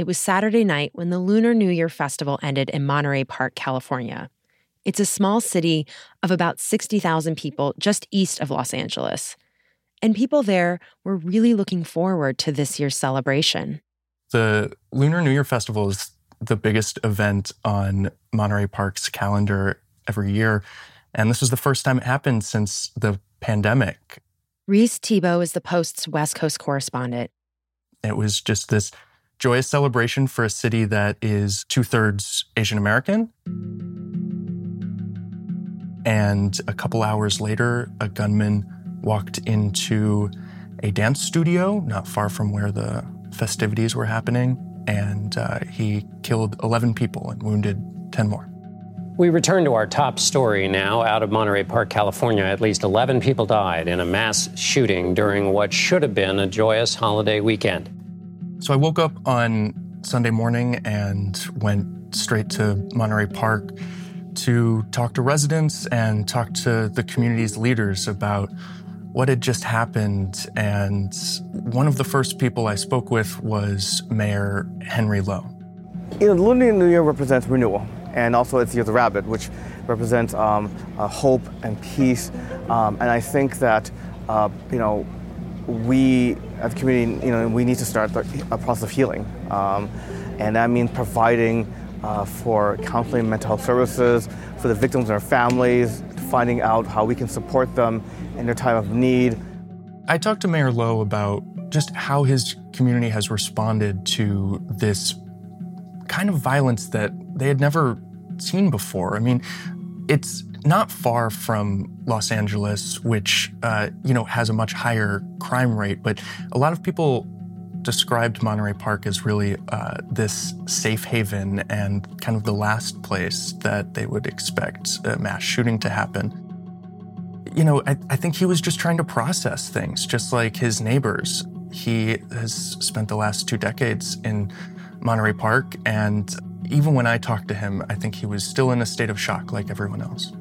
It was Saturday night when the Lunar New Year festival ended in Monterey Park, California. It's a small city of about 60,000 people just east of Los Angeles. And people there were really looking forward to this year's celebration. The Lunar New Year Festival is the biggest event on Monterey Park's calendar every year. And this was the first time it happened since the pandemic. Reis Thebault is the Post's West Coast correspondent. It was just this joyous celebration for a city that is two thirds Asian American. And a couple hours later, a gunman walked into a dance studio not far from where the festivities were happening, and uh, he killed 11 people and wounded 10 more. We return to our top story now out of Monterey Park, California. At least 11 people died in a mass shooting during what should have been a joyous holiday weekend. So I woke up on Sunday morning and went straight to Monterey Park to talk to residents and talk to the community's leaders about what had just happened. And one of the first people I spoke with was Mayor Henry Lo. You know, Lunar New Year represents renewal, and also it's Year of the Rabbit, which represents um, uh, hope and peace. Um, and I think that, uh, you know, we as a community, you know, we need to start a process of healing. Um, and that means providing uh, for counseling mental health services for the victims and their families, finding out how we can support them in their time of need. I talked to Mayor Lo about just how his community has responded to this kind of violence that they had never seen before. I mean, it's not far from Los Angeles, which uh, you know has a much higher crime rate, but a lot of people described Monterey Park as really uh, this safe haven and kind of the last place that they would expect a mass shooting to happen. You know, I, I think he was just trying to process things, just like his neighbors. He has spent the last two decades in Monterey Park, and even when I talked to him, I think he was still in a state of shock like everyone else.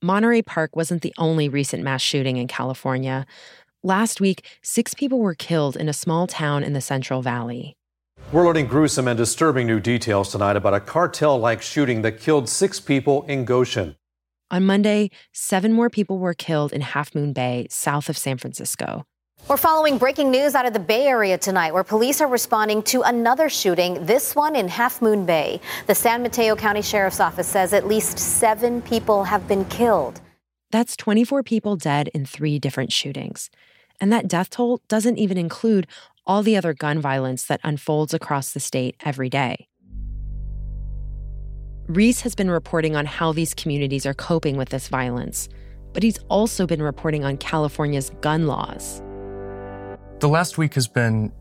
Monterey Park wasn't the only recent mass shooting in California. Last week, six people were killed in a small town in the Central Valley. We're learning gruesome and disturbing new details tonight about a cartel like shooting that killed six people in Goshen. On Monday, seven more people were killed in Half Moon Bay, south of San Francisco. We're following breaking news out of the Bay Area tonight, where police are responding to another shooting, this one in Half Moon Bay. The San Mateo County Sheriff's Office says at least seven people have been killed. That's 24 people dead in three different shootings. And that death toll doesn't even include all the other gun violence that unfolds across the state every day. Reis has been reporting on how these communities are coping with this violence, but he's also been reporting on California's gun laws. The last week has been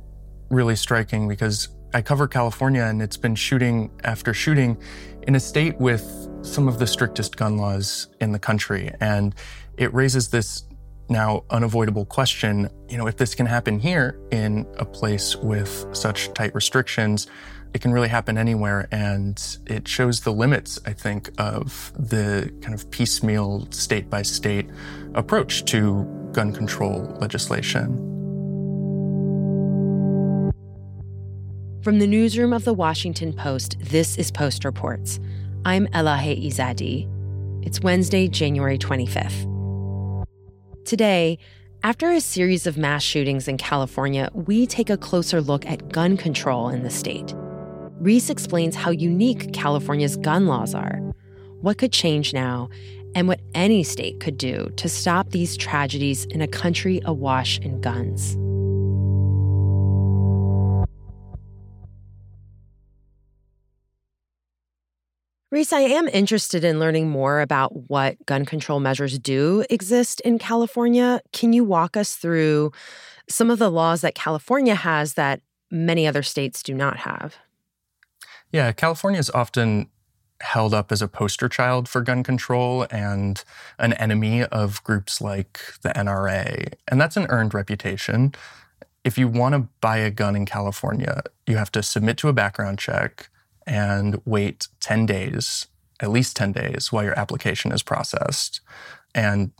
really striking because I cover California and it's been shooting after shooting in a state with some of the strictest gun laws in the country. And it raises this now unavoidable question you know, if this can happen here in a place with such tight restrictions, it can really happen anywhere. And it shows the limits, I think, of the kind of piecemeal state by state approach to gun control legislation. From the newsroom of the Washington Post, this is Post Reports. I'm Elahe Izadi. It's Wednesday, January 25th. Today, after a series of mass shootings in California, we take a closer look at gun control in the state. Reis explains how unique California's gun laws are, what could change now, and what any state could do to stop these tragedies in a country awash in guns. Reis, I am interested in learning more about what gun control measures do exist in California. Can you walk us through some of the laws that California has that many other states do not have? Yeah, California is often held up as a poster child for gun control and an enemy of groups like the NRA. And that's an earned reputation. If you want to buy a gun in California, you have to submit to a background check and wait 10 days, at least 10 days, while your application is processed. And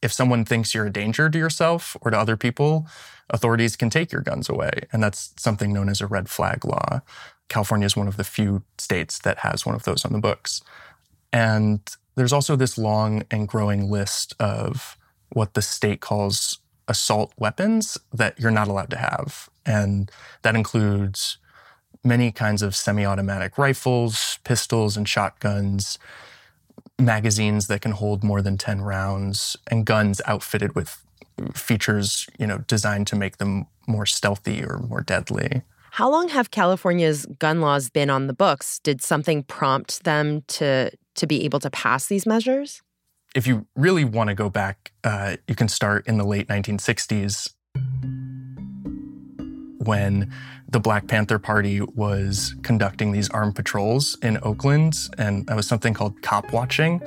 if someone thinks you're a danger to yourself or to other people, authorities can take your guns away. And that's something known as a red flag law. California is one of the few states that has one of those on the books. And there's also this long and growing list of what the state calls assault weapons that you're not allowed to have. And that includes many kinds of semi automatic rifles, pistols, and shotguns, magazines that can hold more than 10 rounds, and guns outfitted with features, you know, designed to make them more stealthy or more deadly. How long have California's gun laws been on the books? Did something prompt them to to be able to pass these measures? If you really want to go back, uh, you can start in the late 1960s when the Black Panther Party was conducting these armed patrols in Oakland, and that was something called cop watching,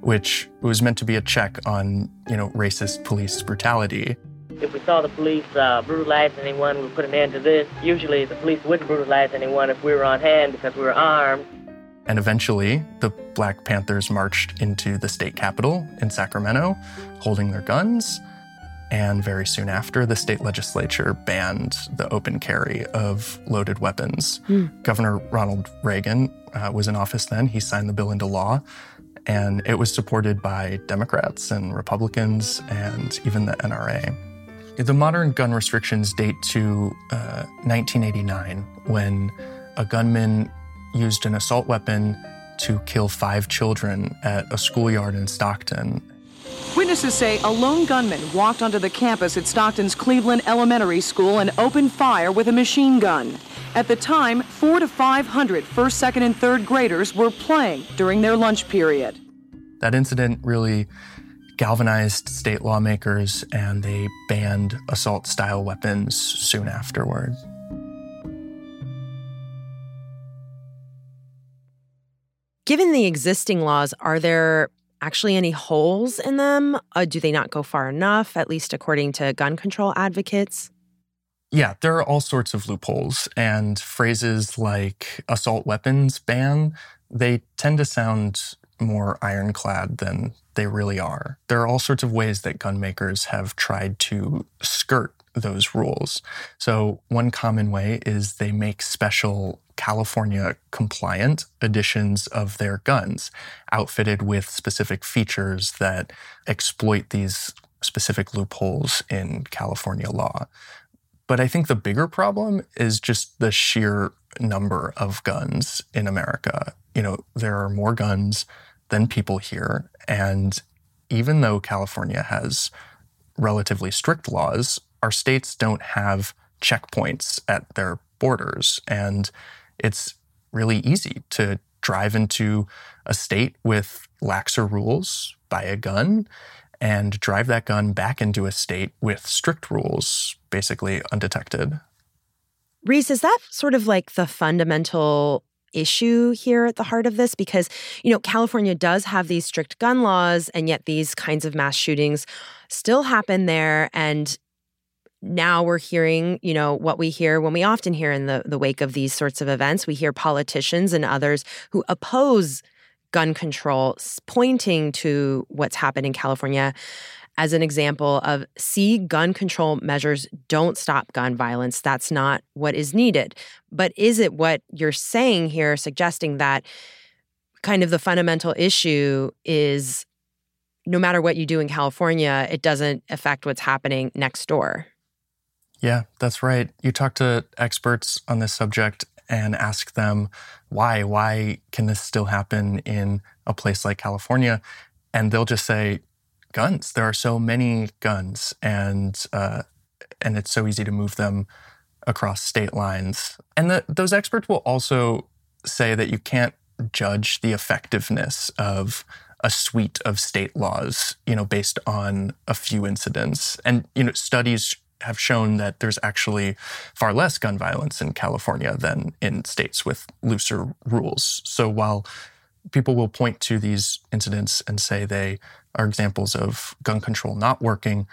which was meant to be a check on, you know, racist police brutality. If we saw the police uh, brutalize anyone, we would put an end to this. Usually, the police wouldn't brutalize anyone if we were on hand because we were armed. And eventually, the Black Panthers marched into the state capitol in Sacramento, holding their guns and very soon after, the state legislature banned the open carry of loaded weapons. Mm. Governor Ronald Reagan uh, was in office then. He signed the bill into law, and it was supported by Democrats and Republicans and even the NRA. The modern gun restrictions date to uh, 1989 when a gunman used an assault weapon to kill five children at a schoolyard in Stockton Witnesses say a lone gunman walked onto the campus at Stockton's Cleveland Elementary School and opened fire with a machine gun. At the time, four to 500 first, second, and third graders were playing during their lunch period. That incident really galvanized state lawmakers and they banned assault style weapons soon afterward. Given the existing laws, are there actually any holes in them? Uh, do they not go far enough, at least according to gun control advocates? Yeah, there are all sorts of loopholes, and phrases like assault weapons ban, they tend to sound more ironclad than they really are. There are all sorts of ways that gun makers have tried to skirt those rules. So, one common way is they make special California compliant editions of their guns, outfitted with specific features that exploit these specific loopholes in California law. But I think the bigger problem is just the sheer number of guns in America. You know, there are more guns than people here. And even though California has relatively strict laws, our states don't have checkpoints at their borders. And it's really easy to drive into a state with laxer rules, buy a gun, and drive that gun back into a state with strict rules, basically undetected. Reis, is that sort of like the fundamental issue here at the heart of this? Because, you know, California does have these strict gun laws, and yet these kinds of mass shootings still happen there. And now we're hearing, you know, what we hear when we often hear in the, the wake of these sorts of events. We hear politicians and others who oppose gun control pointing to what's happened in California. As an example of see gun control measures don't stop gun violence. That's not what is needed. But is it what you're saying here suggesting that kind of the fundamental issue is no matter what you do in California it doesn't affect what's happening next door yeah, that's right. You talk to experts on this subject and ask them why. Why can this still happen in a place like California? And they'll just say, guns. There are so many guns, and uh, and it's so easy to move them across state lines. And the, those experts will also say that you can't judge the effectiveness of a suite of state laws, you know, based on a few incidents. And you know, studies have shown that there's actually far less gun violence in California than in states with looser rules. So while people will point to these incidents and say they are examples of gun control not working,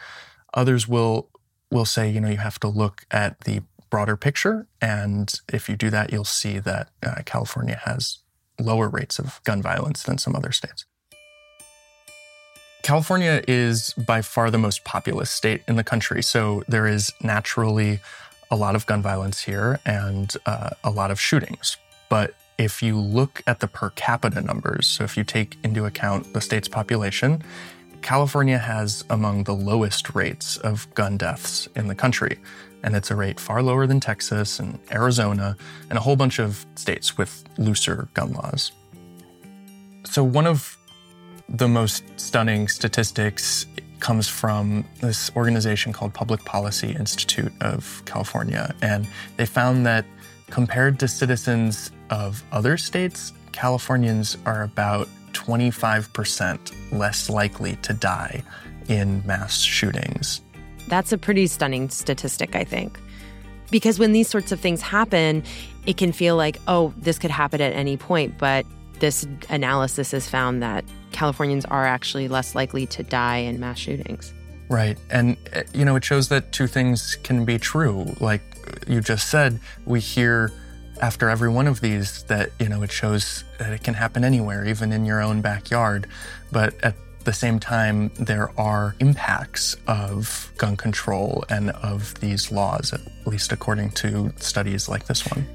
others will will say, you know, you have to look at the broader picture, and if you do that, you'll see that uh, California has lower rates of gun violence than some other states. California is by far the most populous state in the country. So there is naturally a lot of gun violence here and uh, a lot of shootings. But if you look at the per capita numbers, so if you take into account the state's population, California has among the lowest rates of gun deaths in the country. And it's a rate far lower than Texas and Arizona and a whole bunch of states with looser gun laws. So, one of the most stunning statistics comes from this organization called Public Policy Institute of California. And they found that compared to citizens of other states, Californians are about 25% less likely to die in mass shootings. That's a pretty stunning statistic, I think. Because when these sorts of things happen, it can feel like, oh, this could happen at any point. But this analysis has found that Californians are actually less likely to die in mass shootings. Right. And, uh, you know, it shows that two things can be true. Like you just said, we hear after every one of these that, you know, it shows that it can happen anywhere, even in your own backyard. But at the same time, there are impacts of gun control and of these laws, at least according to studies like this one.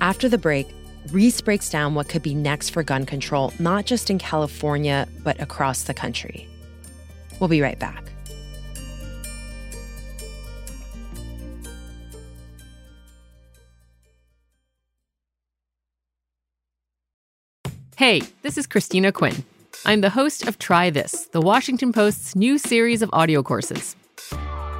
After the break, Reis breaks down what could be next for gun control, not just in California, but across the country. We'll be right back. Hey, this is Christina Quinn. I'm the host of Try This, the Washington Post's new series of audio courses.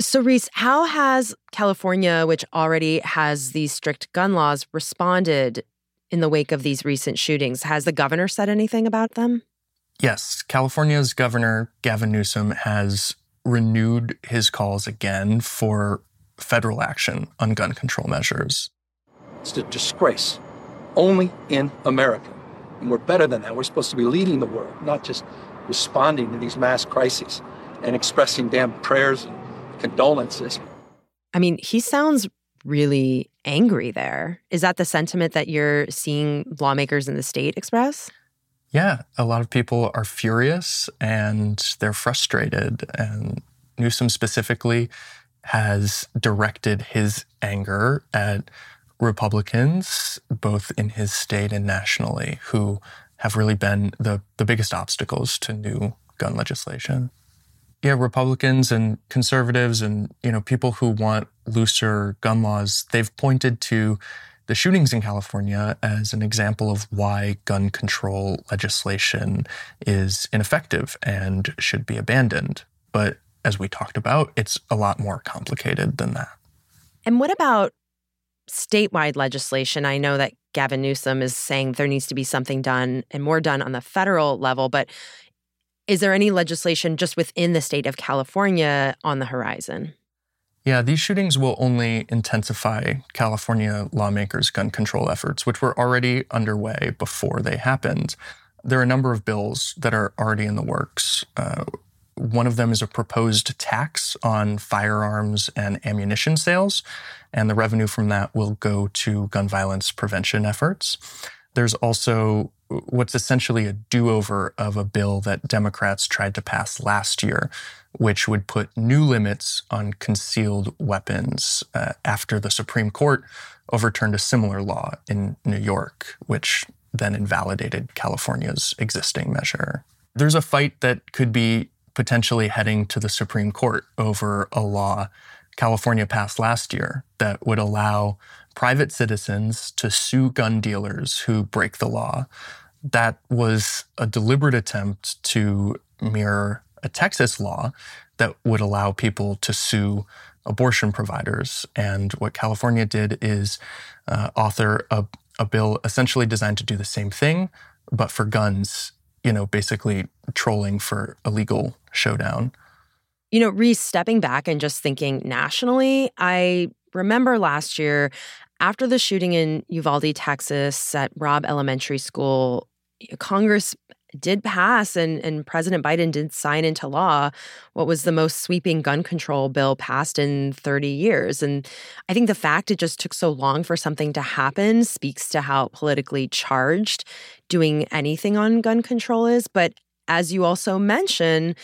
So, Reis, how has California, which already has these strict gun laws, responded in the wake of these recent shootings? Has the governor said anything about them? Yes. California's governor, Gavin Newsom, has renewed his calls again for federal action on gun control measures. It's a disgrace. Only in America. And we're better than that. We're supposed to be leading the world, not just responding to these mass crises and expressing damn prayers and condolences. I mean, he sounds really angry there. Is that the sentiment that you're seeing lawmakers in the state express? Yeah, a lot of people are furious and they're frustrated. And Newsom specifically has directed his anger at Republicans, both in his state and nationally, who have really been the, the biggest obstacles to new gun legislation yeah, Republicans and conservatives and you know people who want looser gun laws, they've pointed to the shootings in California as an example of why gun control legislation is ineffective and should be abandoned. But as we talked about, it's a lot more complicated than that. And what about statewide legislation? I know that Gavin Newsom is saying there needs to be something done and more done on the federal level, but is there any legislation just within the state of California on the horizon? Yeah, these shootings will only intensify California lawmakers' gun control efforts, which were already underway before they happened. There are a number of bills that are already in the works. Uh, one of them is a proposed tax on firearms and ammunition sales, and the revenue from that will go to gun violence prevention efforts. There's also what's essentially a do over of a bill that Democrats tried to pass last year, which would put new limits on concealed weapons uh, after the Supreme Court overturned a similar law in New York, which then invalidated California's existing measure. There's a fight that could be potentially heading to the Supreme Court over a law California passed last year that would allow private citizens to sue gun dealers who break the law. That was a deliberate attempt to mirror a Texas law that would allow people to sue abortion providers. And what California did is uh, author a, a bill essentially designed to do the same thing, but for guns, you know, basically trolling for a legal showdown. You know, Reis, stepping back and just thinking nationally, I remember last year after the shooting in Uvalde, Texas at Robb Elementary School, Congress did pass and, and President Biden did sign into law what was the most sweeping gun control bill passed in 30 years. And I think the fact it just took so long for something to happen speaks to how politically charged doing anything on gun control is. But as you also mentioned,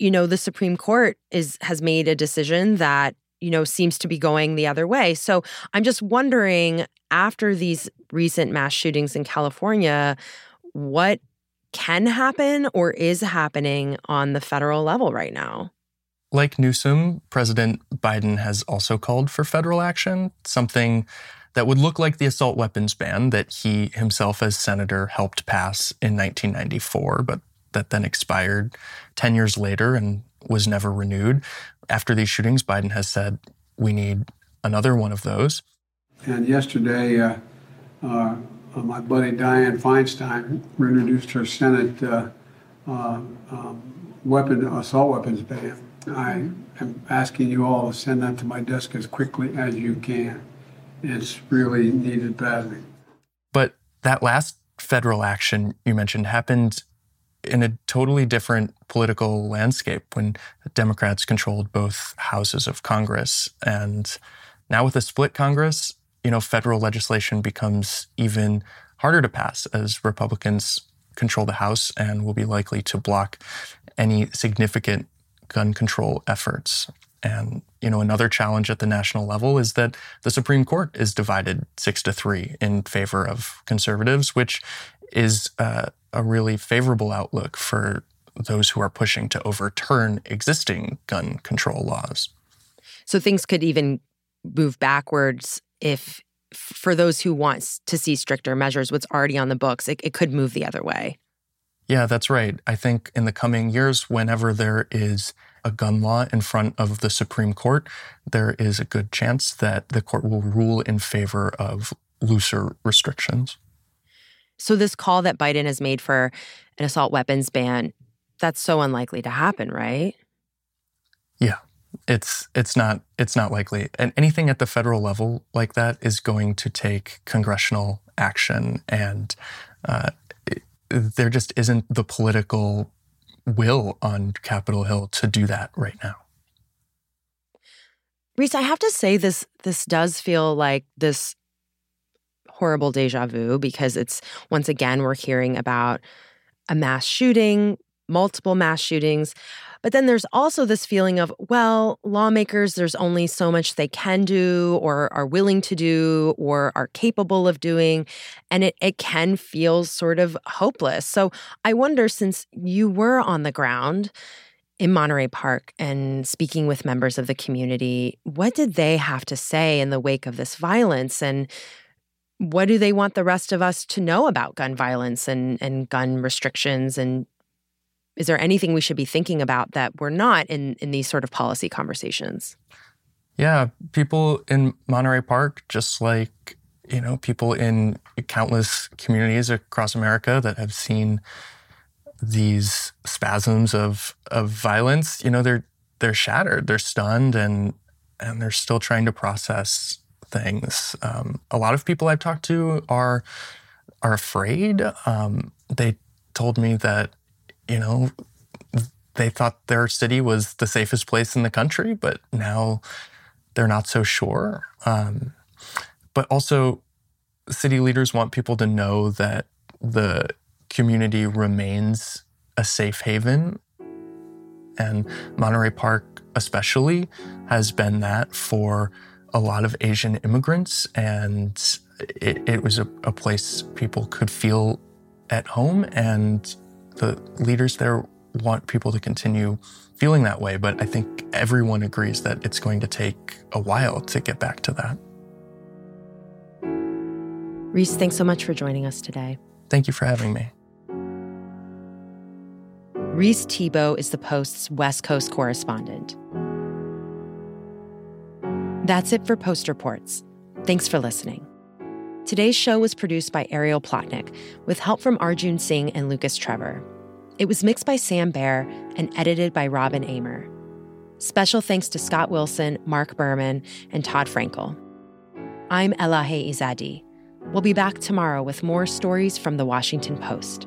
you know, the Supreme Court is has made a decision that you know, seems to be going the other way. So I'm just wondering after these recent mass shootings in California, what can happen or is happening on the federal level right now? Like Newsom, President Biden has also called for federal action, something that would look like the assault weapons ban that he himself, as senator, helped pass in 1994, but that then expired 10 years later and was never renewed. After these shootings, Biden has said we need another one of those. And yesterday, uh, uh, my buddy Dianne Feinstein reintroduced her Senate uh, uh, um, weapon assault weapons ban. I am asking you all to send that to my desk as quickly as you can. It's really needed badly. But that last federal action you mentioned happened in a totally different political landscape when Democrats controlled both houses of Congress. And now with a split Congress, you know, federal legislation becomes even harder to pass as Republicans control the House and will be likely to block any significant gun control efforts. And you know, another challenge at the national level is that the Supreme Court is divided six to three in favor of conservatives, which is uh, a really favorable outlook for those who are pushing to overturn existing gun control laws. So things could even move backwards if, for those who want to see stricter measures, what's already on the books, it, it could move the other way. Yeah, that's right. I think in the coming years, whenever there is a gun law in front of the Supreme Court, there is a good chance that the court will rule in favor of looser restrictions. So, this call that Biden has made for an assault weapons ban, that's so unlikely to happen, right? Yeah. It's it's not it's not likely. And anything at the federal level like that is going to take congressional action and uh, it, there just isn't the political will on Capitol Hill to do that right now. Reis, I have to say this this does feel like this horrible deja vu because it's once again we're hearing about a mass shooting, multiple mass shootings. But then there's also this feeling of, well, lawmakers, there's only so much they can do or are willing to do or are capable of doing. And it, it can feel sort of hopeless. So I wonder, since you were on the ground in Monterey Park and speaking with members of the community, what did they have to say in the wake of this violence? And what do they want the rest of us to know about gun violence and, and gun restrictions? And is there anything we should be thinking about that we're not in, in these sort of policy conversations? Yeah, people in Monterey Park, just like, you know, people in countless communities across America that have seen these spasms of of violence, you know, they're they're shattered, they're stunned and and they're still trying to process things. Um, a lot of people I've talked to are are afraid. Um, they told me that you know they thought their city was the safest place in the country, but now they're not so sure. Um, but also, city leaders want people to know that the community remains a safe haven. And Monterey Park, especially, has been that for a lot of Asian immigrants, and it, it was a, a place people could feel at home. And the leaders there want people to continue feeling that way. But I think everyone agrees that it's going to take a while to get back to that. Reis, thanks so much for joining us today. Thank you for having me. Reis Thebault is the Post's West Coast correspondent. That's it for Post Reports. Thanks for listening. Today's show was produced by Ariel Plotnick with help from Arjun Singh and Lucas Trevor. It was mixed by Sam Bair and edited by Robin Amer. Special thanks to Scott Wilson, Mark Berman, and Todd Frankel. I'm Elahe Izadi. We'll be back tomorrow with more stories from the Washington Post.